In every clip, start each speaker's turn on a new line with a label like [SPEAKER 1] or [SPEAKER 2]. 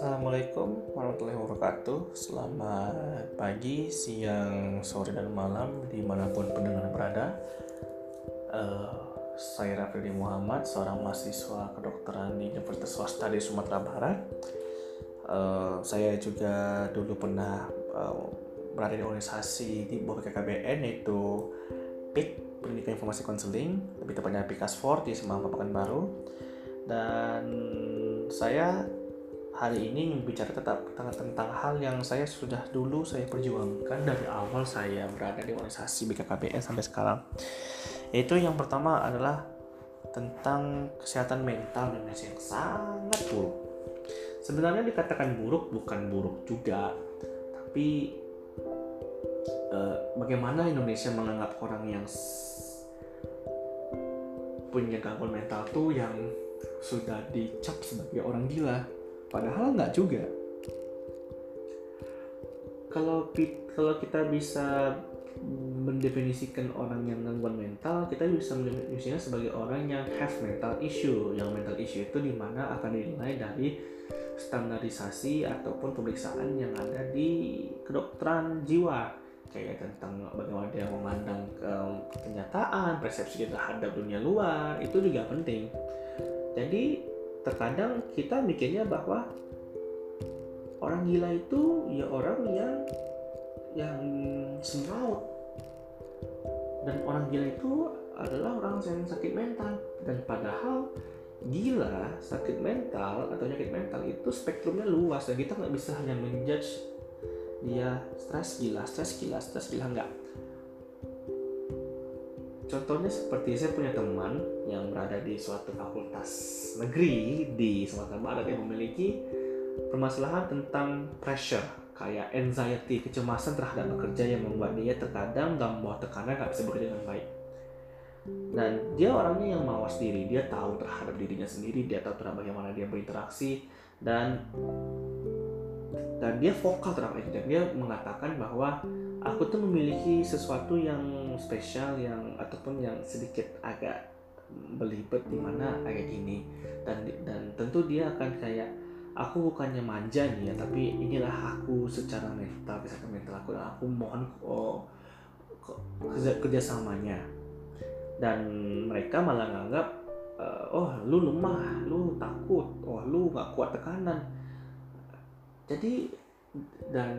[SPEAKER 1] Assalamualaikum warahmatullahi wabarakatuh. Selamat pagi, siang, sore, dan malam Di mana pun pendengar berada. Uh, Saya Raffi Muhammad Seorang mahasiswa kedokteran di Universitas Swasta di Sumatera Barat. Uh, Saya juga dulu pernah uh, berada di organisasi di bawah PKKBN Yaitu PIK, Pendidikan Informasi Konseling Lebih tepatnya PIKAS 4 di Semarang Baru. Dan saya hari ini berbicara tetap tentang, tentang hal yang saya sudah dulu saya perjuangkan dari awal saya berada di organisasi BKKBN sampai sekarang. Yaitu yang pertama adalah tentang kesehatan mental Indonesia yang sangat buruk. Sebenarnya dikatakan buruk bukan buruk juga, tapi eh, bagaimana Indonesia menganggap orang yang punya gangguan mental tuh yang sudah dicap sebagai orang gila padahal nggak juga kalau kalau kita bisa mendefinisikan orang yang gangguan mental, kita bisa mendefinisinya sebagai orang yang have mental issue. Yang mental issue itu di mana akan dinilai dari standarisasi ataupun pemeriksaan yang ada di kedokteran jiwa kayak tentang bagaimana dia memandang kenyataan, persepsi terhadap dunia luar itu juga penting. Jadi terkadang kita mikirnya bahwa orang gila itu ya orang yang yang semraut dan orang gila itu adalah orang yang sakit mental. Dan padahal gila sakit mental atau sakit mental itu spektrumnya luas dan kita nggak bisa hanya menjudge dia stres gila stres gila stres gila. Nggak Contohnya seperti saya punya teman yang berada di suatu fakultas negeri di Sumatera Barat yang memiliki permasalahan tentang pressure kayak anxiety, kecemasan terhadap bekerja yang membuat dia terkadang dalam bawah tekanan gak bisa bekerja dengan baik. Dan dia orangnya yang mawas diri, dia tahu terhadap dirinya sendiri, dia tahu terhadap bagaimana dia berinteraksi dan dan dia vokal terhadap itu dia mengatakan bahwa aku tuh memiliki sesuatu yang spesial yang ataupun yang sedikit agak belibet di mana kayak gini. Dan dan tentu dia akan kayak aku bukannya manja nih ya tapi inilah aku secara mental kesehatan mental aku dan aku mohon oh, kerja kerjasamanya. Dan mereka malah nganggap uh, oh lu lemah lu takut oh lu nggak kuat tekanan. Jadi dan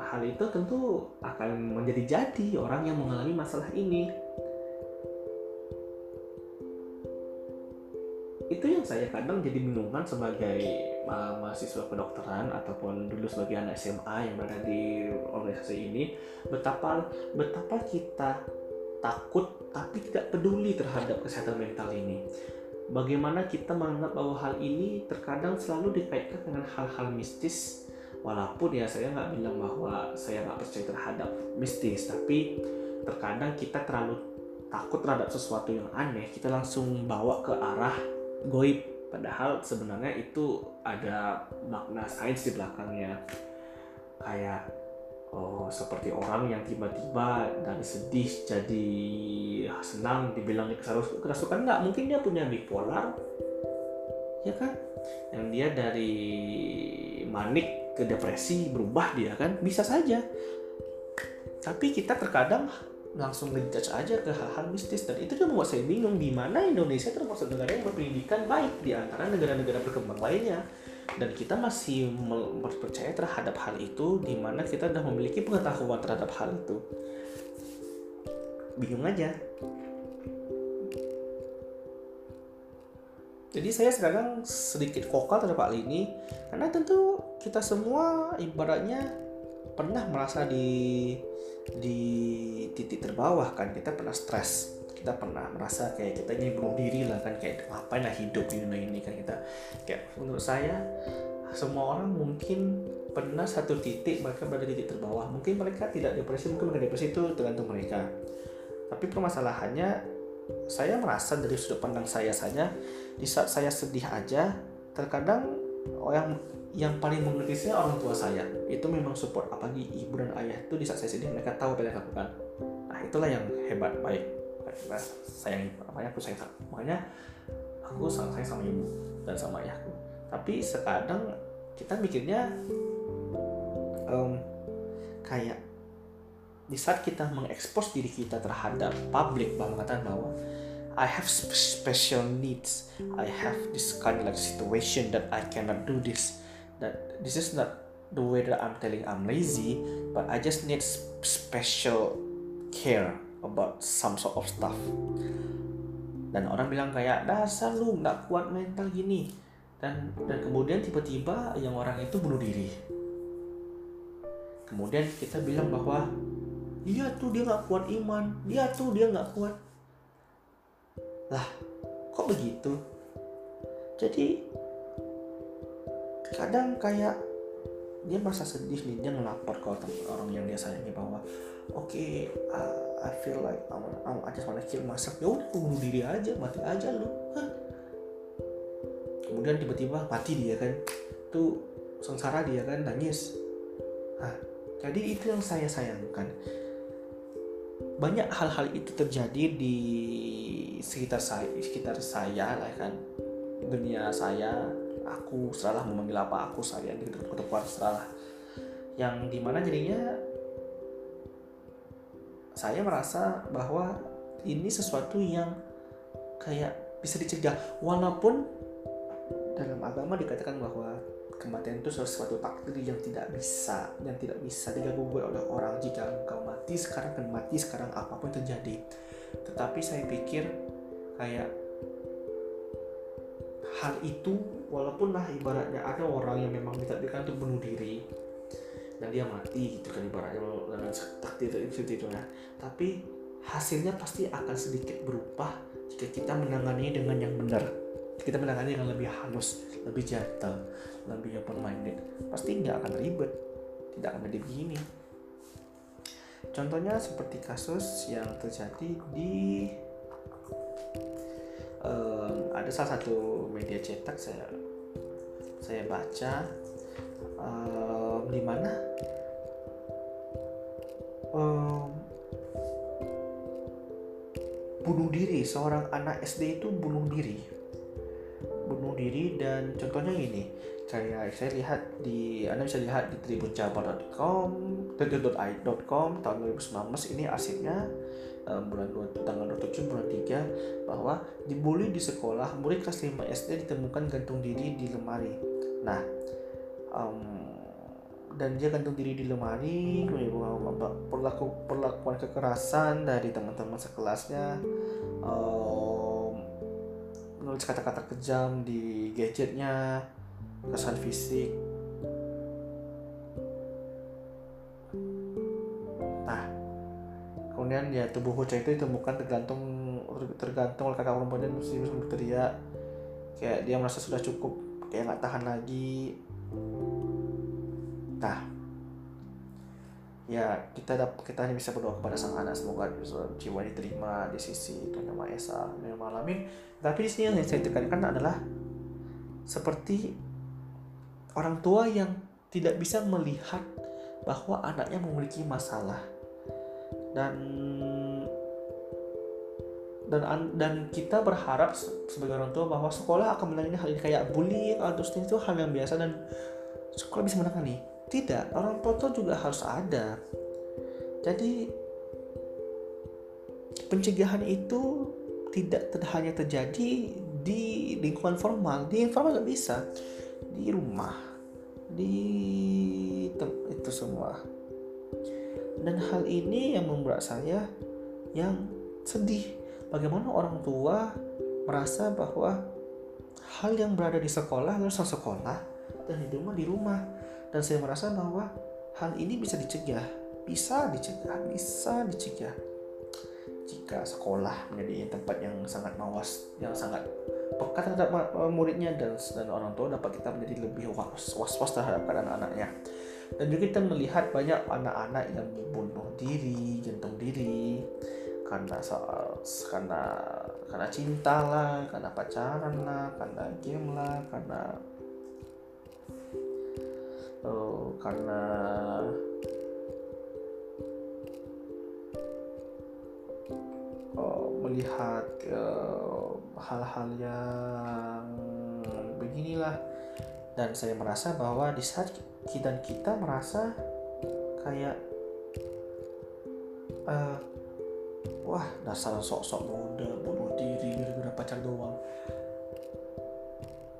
[SPEAKER 1] hal itu tentu akan menjadi jadi orang yang mengalami masalah ini. Itu yang saya kadang jadi bingungkan sebagai mahasiswa kedokteran ataupun dulu sebagai anak SMA yang berada di organisasi ini betapa betapa kita takut tapi tidak peduli terhadap kesehatan mental ini. Bagaimana kita menganggap bahwa hal ini terkadang selalu dikaitkan dengan hal-hal mistis walaupun ya saya nggak bilang bahwa saya nggak percaya terhadap mistis tapi terkadang kita terlalu takut terhadap sesuatu yang aneh kita langsung bawa ke arah goib. Padahal sebenarnya itu ada makna sains di belakangnya. Kayak oh seperti orang yang tiba-tiba dari sedih jadi senang dibilang kerasukan nggak? Mungkin dia punya bipolar. Ya kan? Yang dia dari manik ke depresi berubah dia kan bisa saja. Tapi kita terkadang langsung ngejudge aja ke hal-hal mistis. Dan itu juga membuat saya bingung di mana Indonesia termasuk negara yang berpendidikan baik di antara negara-negara berkembang lainnya. Dan kita masih percaya terhadap hal itu di mana kita sudah memiliki pengetahuan terhadap hal itu. Bingung aja. Jadi saya sekarang sedikit vokal terhadap hal ini karena tentu kita semua ibaratnya pernah merasa di di titik terbawah kan. Kita pernah stres. Kita pernah merasa kayak kita ingin bunuh diri lah kan. Kayak ngapain lah hidup di dunia ini? Kan kita kayak menurut saya semua orang mungkin pernah satu titik mereka berada di titik terbawah. Mungkin mereka tidak depresi mungkin mereka depresi itu tergantung mereka. Tapi permasalahannya saya merasa dari sudut pandang saya saja di saat saya sedih aja terkadang yang yang paling mengerti saya orang tua saya. Itu memang support apalagi ibu dan ayah. Itu di saat saya sedih mereka tahu apa yang lakukan. Nah itulah yang hebat baik. Nah, sayang makanya aku sayang makanya aku sangat sayang sama ibu dan sama ayahku. Tapi sekadang kita mikirnya um, kayak di saat kita mengekspos diri kita terhadap publik bahwa mengatakan bahwa I have special needs. I have this kind of situation that I cannot do this this is not the way that I'm telling I'm lazy but I just need special care about some sort of stuff. Dan orang bilang kayak dasar lu nggak kuat mental gini. Dan dan kemudian tiba-tiba yang orang itu bunuh diri. Kemudian kita bilang bahwa dia tuh dia nggak kuat iman. Dia tuh dia nggak kuat. Lah kok begitu? Jadi kadang kayak dia merasa sedih nih dia ngelapor ke orang yang dia sayangi bahwa oke okay, uh, I feel like I, wanna, I just wanna kill myself. Ya udah bunuh diri aja mati aja lu. Kemudian tiba-tiba mati dia kan. Tuh sengsara dia kan nangis. Hah. jadi itu yang saya sayangkan. Banyak hal-hal itu terjadi di sekitar saya sekitar saya lah kan. Dunia saya aku salah memanggil apa aku saya gitu ketuk salah. Yang di mana jadinya saya merasa bahwa ini sesuatu yang kayak bisa dicegah. Walaupun dalam agama dikatakan bahwa kematian itu sesuatu takdir yang tidak bisa yang tidak bisa diganggu oleh orang. Jika engkau mati sekarang akan mati sekarang apa pun terjadi. Tetapi saya pikir kayak hal itu walaupun lah ibaratnya ada orang yang memang ditakdirkan untuk bunuh diri dan dia mati gitu kan ibaratnya dengan takdir itu itu ya tapi hasilnya pasti akan sedikit berubah jika kita menangani dengan yang benar. Kita menangani dengan lebih halus lebih gentle lebih open minded pasti nggak akan ribet tidak akan menjadi begini. Contohnya seperti kasus yang terjadi di um, ada salah satu media cetak saya saya baca um, di mana um, bunuh diri seorang anak SD itu bunuh diri. Bunuh diri dan contohnya ini kayak saya lihat di anda bisa lihat di tribunjabar.com tribun.ai.com tahun 2019 ini arsipnya um, bulan 2, tanggal 27 bulan 3 bahwa dibully di sekolah murid kelas 5 SD ditemukan gantung diri di lemari. Nah um, dan dia gantung diri di lemari perlaku perlakuan kekerasan dari teman-teman sekelasnya um, menulis kata-kata kejam di gadgetnya kesan fisik ya tubuh bocah itu ditemukan tergantung tergantung oleh kakak perempuannya mesti berteriak kayak dia merasa sudah cukup kayak nggak tahan lagi. Nah ya kita kita hanya bisa berdoa kepada sang anak. Semoga jiwa diterima di sisi Tuhan Yang Maha Esa Alamin tapi di sini yang saya tekankan adalah seperti orang tua yang tidak bisa melihat bahwa anaknya memiliki masalah dan dan dan kita berharap sebagai orang tua bahwa sekolah akan menangani hal ini kayak bullying atau itu hal yang biasa dan sekolah bisa menangani. Tidak orang tua juga harus ada. Jadi pencegahan itu tidak hanya terjadi di lingkungan formal. Di informal nggak bisa. Di rumah. Di itu semua dan hal ini yang membuat saya yang sedih. Bagaimana orang tua merasa bahwa hal yang berada di sekolah harus sekolah dan di rumah di rumah. Dan saya merasa bahwa hal ini bisa dicegah bisa dicegah bisa dicegah. Jika sekolah menjadi tempat yang sangat mawas yang sangat pekat terhadap muridnya dan dan orang tua dapat kita menjadi lebih was was, was terhadap anak-anaknya dan juga kita melihat banyak anak-anak yang bunuh diri jantung diri karena soal karena karena cinta lah karena pacaran lah karena game lah karena oh, karena oh, melihat uh, hal-hal yang beginilah. Dan saya merasa bahwa di saat kita kita merasa kayak uh, wah dasar sok-sok muda bunuh diri gara-gara pacar doang.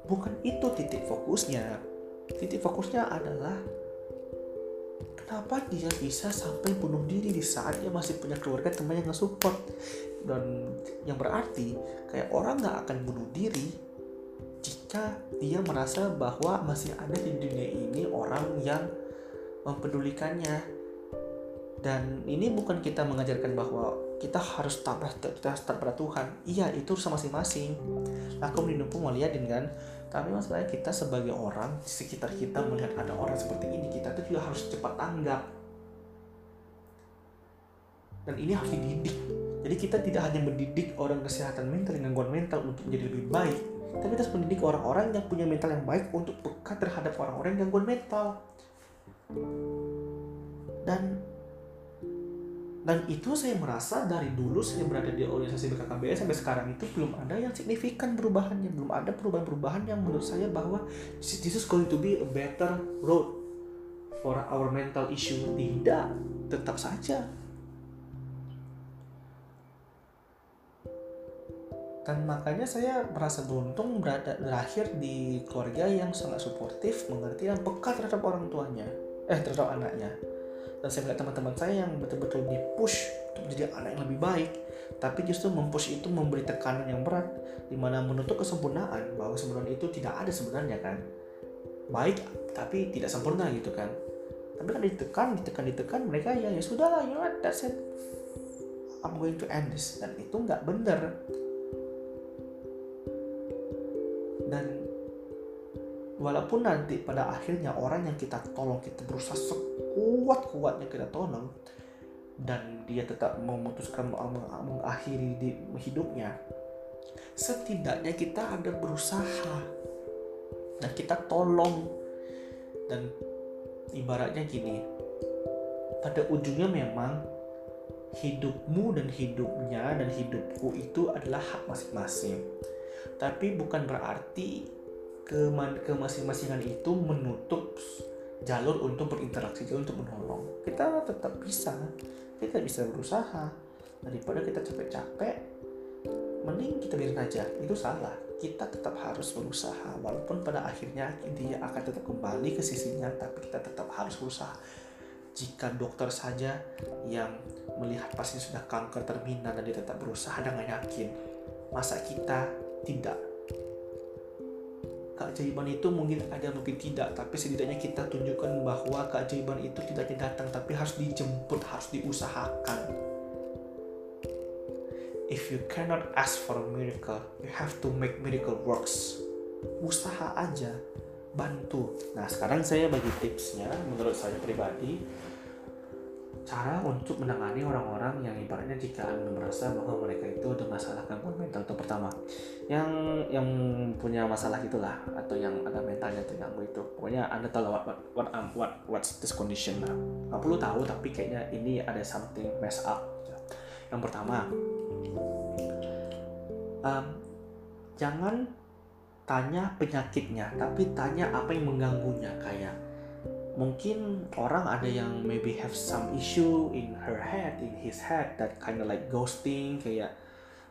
[SPEAKER 1] Bukan itu titik fokusnya. Titik fokusnya adalah kenapa dia bisa sampai bunuh diri di saat dia masih punya keluarga teman yang nge-support. Dan yang berarti kayak orang nggak akan bunuh diri jika dia merasa bahwa masih ada di dunia ini orang yang mempedulikannya. Dan ini bukan kita mengajarkan bahwa kita harus tambah kita harus pada Tuhan. Iya itu sama masing-masing. Aku menunjuk pun melihat dengan tapi masalahnya kita sebagai orang di sekitar kita melihat ada orang seperti ini kita itu juga harus cepat tanggap. Dan ini harus dididik. Jadi kita tidak hanya mendidik orang kesehatan mental dengan gangguan mental untuk menjadi lebih baik tapi kita harus mendidik orang-orang yang punya mental yang baik untuk peka terhadap orang-orang yang gangguan mental. Dan dan itu saya merasa dari dulu saya berada di organisasi BKKBS sampai sekarang itu belum ada yang signifikan perubahannya. Belum ada perubahan-perubahan yang menurut saya bahwa this is going to be a better road for our mental issue. Tidak tetap saja dan makanya saya merasa beruntung berada lahir di keluarga yang sangat suportif mengerti dan peka terhadap orang tuanya eh terhadap anaknya. Dan saya melihat teman-teman saya yang betul-betul di push untuk menjadi anak yang lebih baik tapi justru mempush itu memberi tekanan yang berat di mana menuntut kesempurnaan bahwa kesempurnaan itu tidak ada sebenarnya kan? Baik tapi tidak sempurna gitu kan? Tapi kan ditekan ditekan ditekan mereka ya ya sudah lah you know that's it. I'm going to end this. Dan itu nggak bener dan walaupun nanti pada akhirnya orang yang kita tolong kita berusaha sekuat-kuatnya kita tolong dan dia tetap memutuskan mengakhiri di hidupnya setidaknya kita ada berusaha. Dan kita tolong. Dan ibaratnya gini pada ujungnya memang hidupmu dan hidupnya dan hidupku itu adalah hak masing-masing tapi bukan berarti ke ke masing-masingan itu menutup jalur untuk berinteraksi jalur untuk menolong. Kita tetap bisa. Kita bisa berusaha. Daripada kita capek-capek mending kita biarin aja. Itu salah. Kita tetap harus berusaha. Walaupun pada akhirnya dia akan tetap kembali ke sisinya tapi kita tetap harus berusaha. Jika dokter saja yang melihat pasien sudah kanker terminal dan dia tetap berusaha dengan yakin masa kita tidak. Keajaiban itu mungkin ada mungkin tidak tapi setidaknya kita tunjukkan bahwa keajaiban itu tidak datang tapi harus dijemput harus diusahakan. If you cannot ask for a miracle you have to make miracle works. Usaha aja bantu. Nah sekarang saya bagi tipsnya menurut saya pribadi cara untuk menangani orang-orang yang ibaratnya jika anda merasa bahwa mereka itu ada masalah gangguan mental itu pertama yang yang punya masalah itulah atau yang ada mentalnya terganggu itu. Pokoknya anda tahu what what what, um, what what's this condition lah. Nggak perlu tahu tapi kayaknya ini ada something mess up. Yang pertama um, jangan tanya penyakitnya tapi tanya apa yang mengganggunya. Kayak mungkin orang ada yang maybe have some issue in her head in his head that kind of like ghosting kayak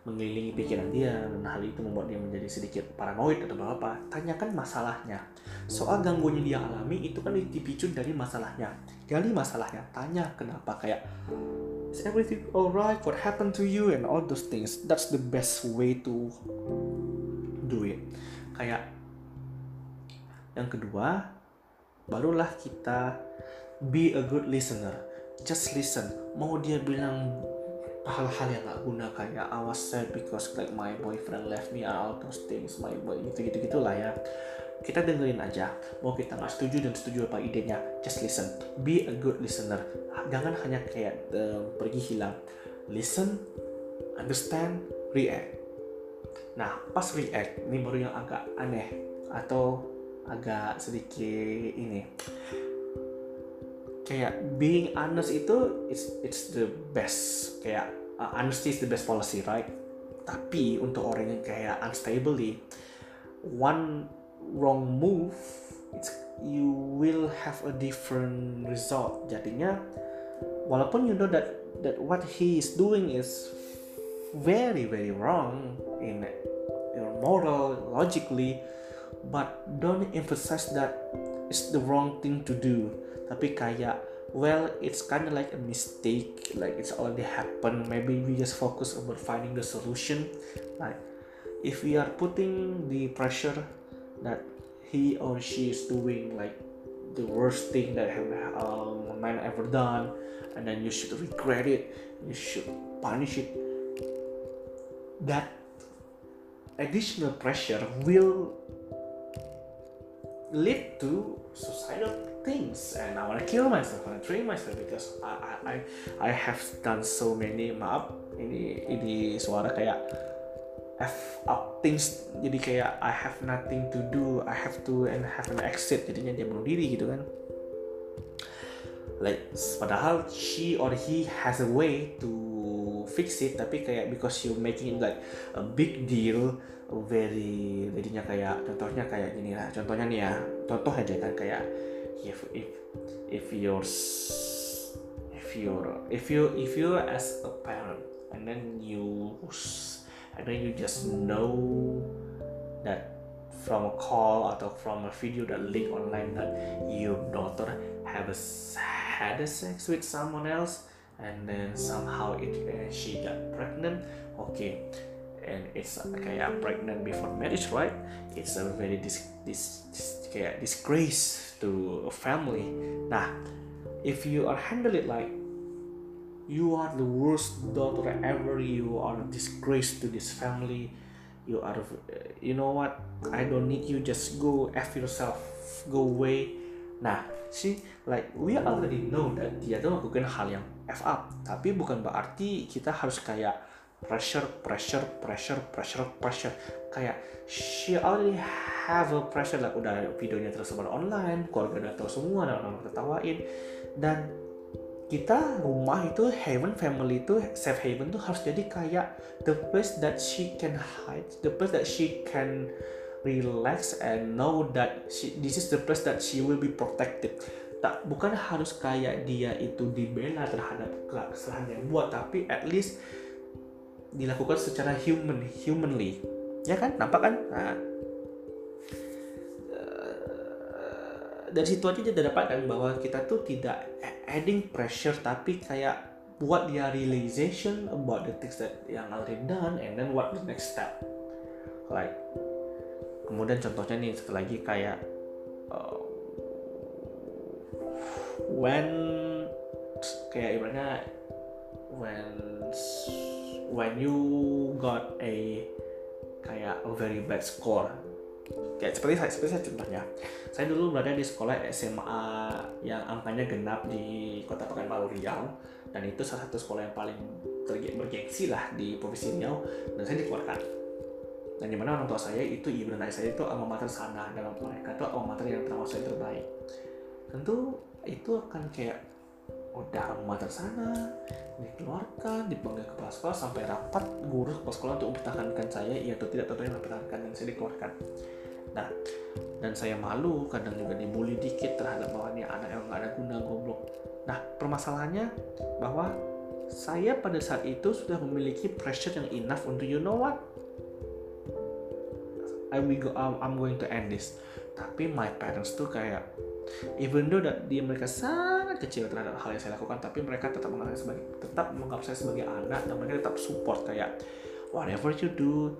[SPEAKER 1] mengelilingi pikiran dia dan hal itu membuat dia menjadi sedikit paranoid atau apa tanyakan masalahnya. Soal gangguan yang dia alami itu kan dipicu dari masalahnya. Gali masalahnya tanya kenapa kayak is everything alright? What happened to you? and all those things. That's the best way to do it. Kayak yang kedua barulah kita be a good listener. Just listen. Mau dia bilang hal-hal yang gak guna kayak I was sad because like my boyfriend left me and all those things my boy gitu gitu gitulah ya. Kita dengerin aja. Mau kita nggak setuju dan setuju apa idenya just listen. Be a good listener. Jangan hanya kayak uh, pergi hilang. Listen understand react. Nah pas react ini baru yang agak aneh. Atau agak sedikit ini. Kayak being honest itu it's it's the best. Kayak uh, honesty is the best policy right? Tapi untuk orang yang kayak unstable one wrong move it's you will have a different result. Jadinya walaupun you know that that what he is doing is very very wrong in your moral logically but don't emphasize that it's the wrong thing to do. Tapi kayak well it's kind of like a mistake. Like it's already happened maybe we just focus about finding the solution. Like if we are putting the pressure that he or she is doing like the worst thing that have um, man ever done and then you should regret it you should punish it that additional pressure will lead to suicidal things and I want to kill myself, I want to train myself because I, I I have done so many maaf ini ini suara kayak F up things jadi kayak I have nothing to do I have to and have an exit jadinya dia bunuh diri gitu kan. Like padahal she or he has a way to fix it tapi kayak because you making it like a big deal very jadinya kayak contohnya kayak gini lah. Contohnya nih ya contoh aja kan kayak if if if you're if you're if you if you as a parent and then you and then you just know that from a call atau from a video that leak online that your daughter have a, had a sex with someone else and then somehow it uh, she got pregnant. Okay. And it's kayak pregnant before marriage right? It's a very dis, dis, dis kayak disgrace to a family. Nah if you are handle it like you are the worst daughter ever you are a disgrace to this family. You are you know what? I don't need you. Just go f yourself. Go away. Nah see like we already know that dia tuh melakukan hal yang f up. Tapi bukan berarti kita harus kayak pressure pressure pressure pressure pressure. Kayak she already have a pressure. Lah udah videonya tersebar online keluarga udah tahu semua dan orang tertawain dan kita rumah itu haven family itu safe haven tuh harus jadi kayak the place that she can hide the place that she can relax and know that she, this is the place that she will be protected tak bukan harus kayak dia itu dibela terhadap kesalahan yang buat tapi at least dilakukan secara human humanly. Ya kan? Nampak kan? Nah, dari situ aja kita dapatkan bahwa kita tuh tidak adding pressure tapi kayak buat dia realization about the things that yang already done and then what the next step. Like kemudian contohnya nih satu lagi kayak uh, when kayak ibaratnya when when you got a kayak a very bad score. Kayak seperti saya seperti saya contohnya. Saya dulu berada di sekolah SMA yang angkanya genap di kota Pekanbaru Riau dan itu salah satu sekolah yang paling bergengsi lah di provinsi Riau dan saya dikeluarkan. Dan di mana orang tua saya itu ibu dan ayah saya itu alma mater sana dalam mereka itu alma mater yang termasuk yang terbaik. Tentu itu akan kayak udah alma mater sana dikeluarkan dipanggil kepala sekolah sampai rapat guru kepala sekolah untuk mempertahankan saya iya atau tidak tentunya mempertahankan dan saya dikeluarkan. Nah dan saya malu kadang juga dibully dikit terhadap bahwa ini anak yang nggak ada guna goblok. Nah permasalahannya bahwa saya pada saat itu sudah memiliki pressure yang enough untuk you know what? I will go, I'm going to end this. Tapi my parents tuh kayak even though that dia mereka sangat kecil terhadap hal yang saya lakukan tapi mereka tetap menganggap saya sebagai tetap menganggap saya sebagai anak dan mereka tetap support kayak whatever you do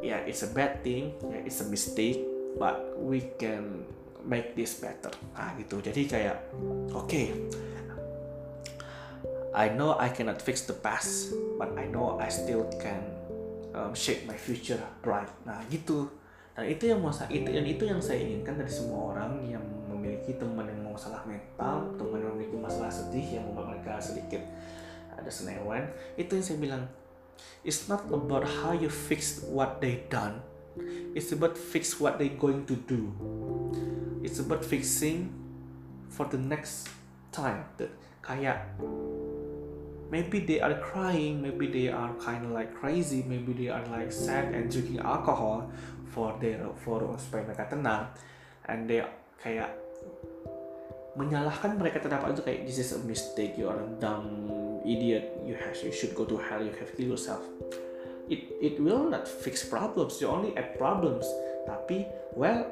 [SPEAKER 1] yeah, it's a bad thing yeah, it's a mistake but we can make this better. Ah gitu. Jadi kayak oke okay, I know I cannot fix the past but I know I still can um, shape my future bright. Nah gitu. Dan itu yang masa itu dan itu yang saya inginkan dari semua orang yang memiliki teman yang masalah mental teman yang memiliki masalah sedih yang membuat mereka sedikit. Ada senewan itu yang saya bilang it's not about how you fix what they done it's about fix what they going to do. It's about fixing for the next time. Kayak maybe they are crying maybe they are kind of like crazy maybe they are like sad and drinking alcohol for their for supaya mereka tenang. And they kayak menyalahkan mereka terhadap itu kayak this is a mistake you are a dumb idiot you have you should go to hell you have kill yourself. It it will not fix problems you only add problems. Tapi well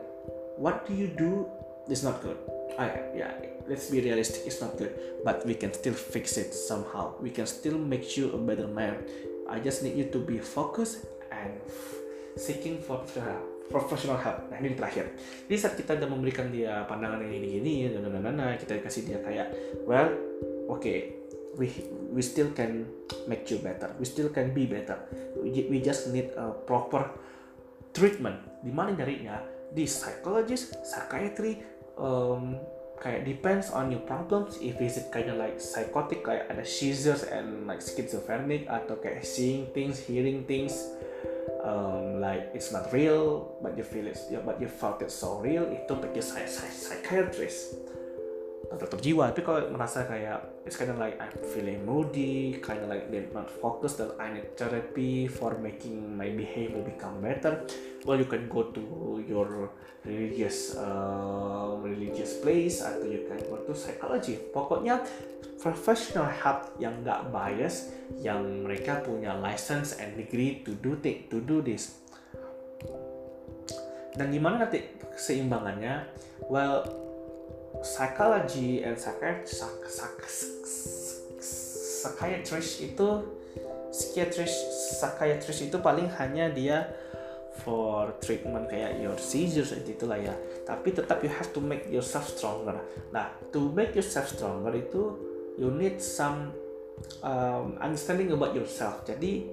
[SPEAKER 1] what do you do is not good. I, yeah let's be realistic it's not good. But we can still fix it somehow. We can still make you a better man. I just need you to be focused and seeking for help professional help. Nah ini terakhir. Jadi saat kita udah memberikan dia pandangan yang ini-gini, dan dan kita kasih dia kayak, well, oke, okay, we we still can make you better. We still can be better. We, we just need a proper treatment. Di mana nyarinya? Di psychologist, psychiatry, um, kayak depends on your problems if is it kind of like psychotic kayak ada seizures and like schizophrenic atau kayak seeing things hearing things um, like it's not real but you feel it but you felt it so real itu pergi saya psychiatrist dokter jiwa. Tapi kalau merasa kayak it's kind of like I'm feeling moody kind of like they're not focused that I need therapy for making my behavior become better well you can go to your religious uh, religious place atau you can go to psychology. Pokoknya professional help yang nggak bias yang mereka punya license and degree to do th- to do this. Dan gimana nanti keseimbangannya? Well psychology and psychiatrist psychiatrist itu psychiatrist psychiatrist itu paling hanya dia for treatment kayak your seizures itu itulah ya. Tapi tetap you have to make yourself stronger. Nah to make yourself stronger itu you need some um, understanding about yourself. Jadi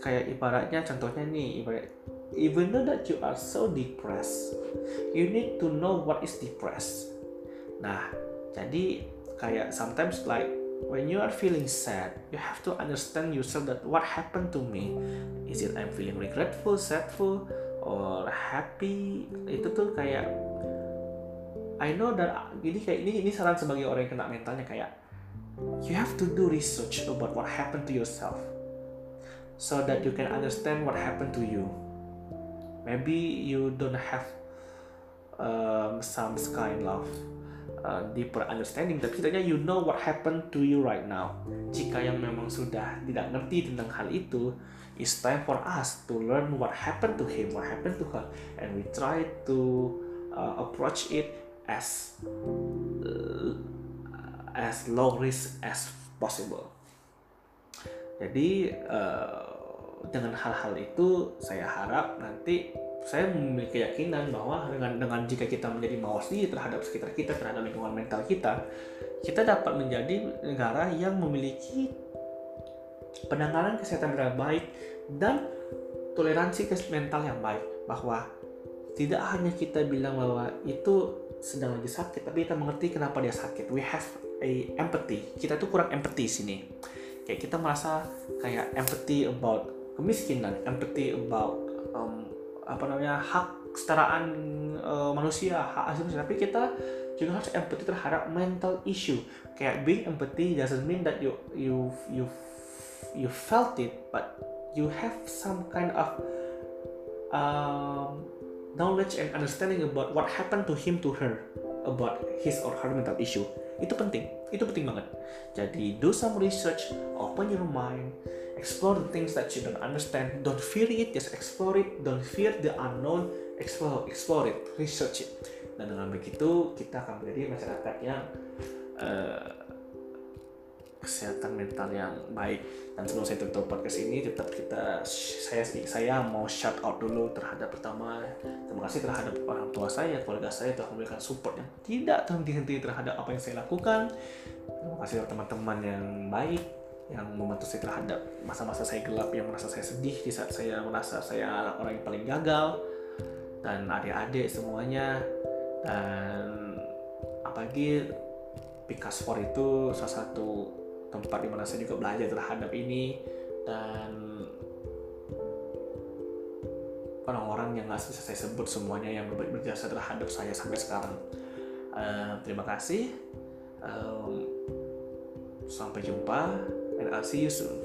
[SPEAKER 1] kayak ibaratnya contohnya nih ibarat even though that you are so depressed you need to know what is depressed nah jadi kayak sometimes like when you are feeling sad you have to understand yourself that what happened to me is it I'm feeling regretful sadful or happy itu tuh kayak I know that ini kayak ini ini saran sebagai orang yang kena mentalnya kayak you have to do research about what happened to yourself so that you can understand what happened to you. Maybe you don't have um, some kind of uh, deeper understanding, tapi setidaknya you know what happened to you right now. Jika yang memang sudah tidak ngerti tentang hal itu, it's time for us to learn what happened to him, what happened to her, and we try to uh, approach it as uh, as low risk as possible. Jadi uh, dengan hal-hal itu saya harap nanti saya memiliki keyakinan bahwa dengan dengan jika kita menjadi mawas terhadap sekitar kita terhadap lingkungan mental kita, kita dapat menjadi negara yang memiliki penanganan kesehatan yang baik dan toleransi mental yang baik. Bahwa tidak hanya kita bilang bahwa itu sedang lagi sakit tapi kita mengerti kenapa dia sakit. We have a empathy. Kita tuh kurang empathy sini. Kayak kita merasa kayak empathy about kemiskinan empathy about um, apa namanya hak kesetaraan uh, manusia hak asasi manusia. Tapi kita juga harus empathy terhadap mental issue. Kayak being empathy doesn't mean that you you you you felt it but you have some kind of um, knowledge and understanding about what happened to him to her about his or her mental issue. Itu penting. Itu penting banget. Jadi do some research open your mind explore the things that you don't understand. Don't fear it just explore it. Don't fear the unknown explore explore it. Research it. Dan dengan begitu kita akan menjadi masyarakat yang uh, kesehatan mental yang baik. Dan sebelum saya tutup podcast ini tetap kita saya saya mau shout out dulu terhadap pertama terima kasih terhadap orang tua saya keluarga saya telah memberikan support yang tidak terhenti-henti terhadap apa yang saya lakukan. Terima kasih teman-teman yang baik yang membantu saya terhadap masa-masa saya gelap yang merasa saya sedih di saat saya merasa saya orang yang paling gagal dan adik-adik semuanya. Dan apalagi Pikas 4 itu salah satu tempat di mana saya juga belajar terhadap ini dan orang-orang yang nggak bisa saya sebut semuanya yang berjasa terhadap saya sampai sekarang. Uh, terima kasih. Um, sampai jumpa and I'll see you soon.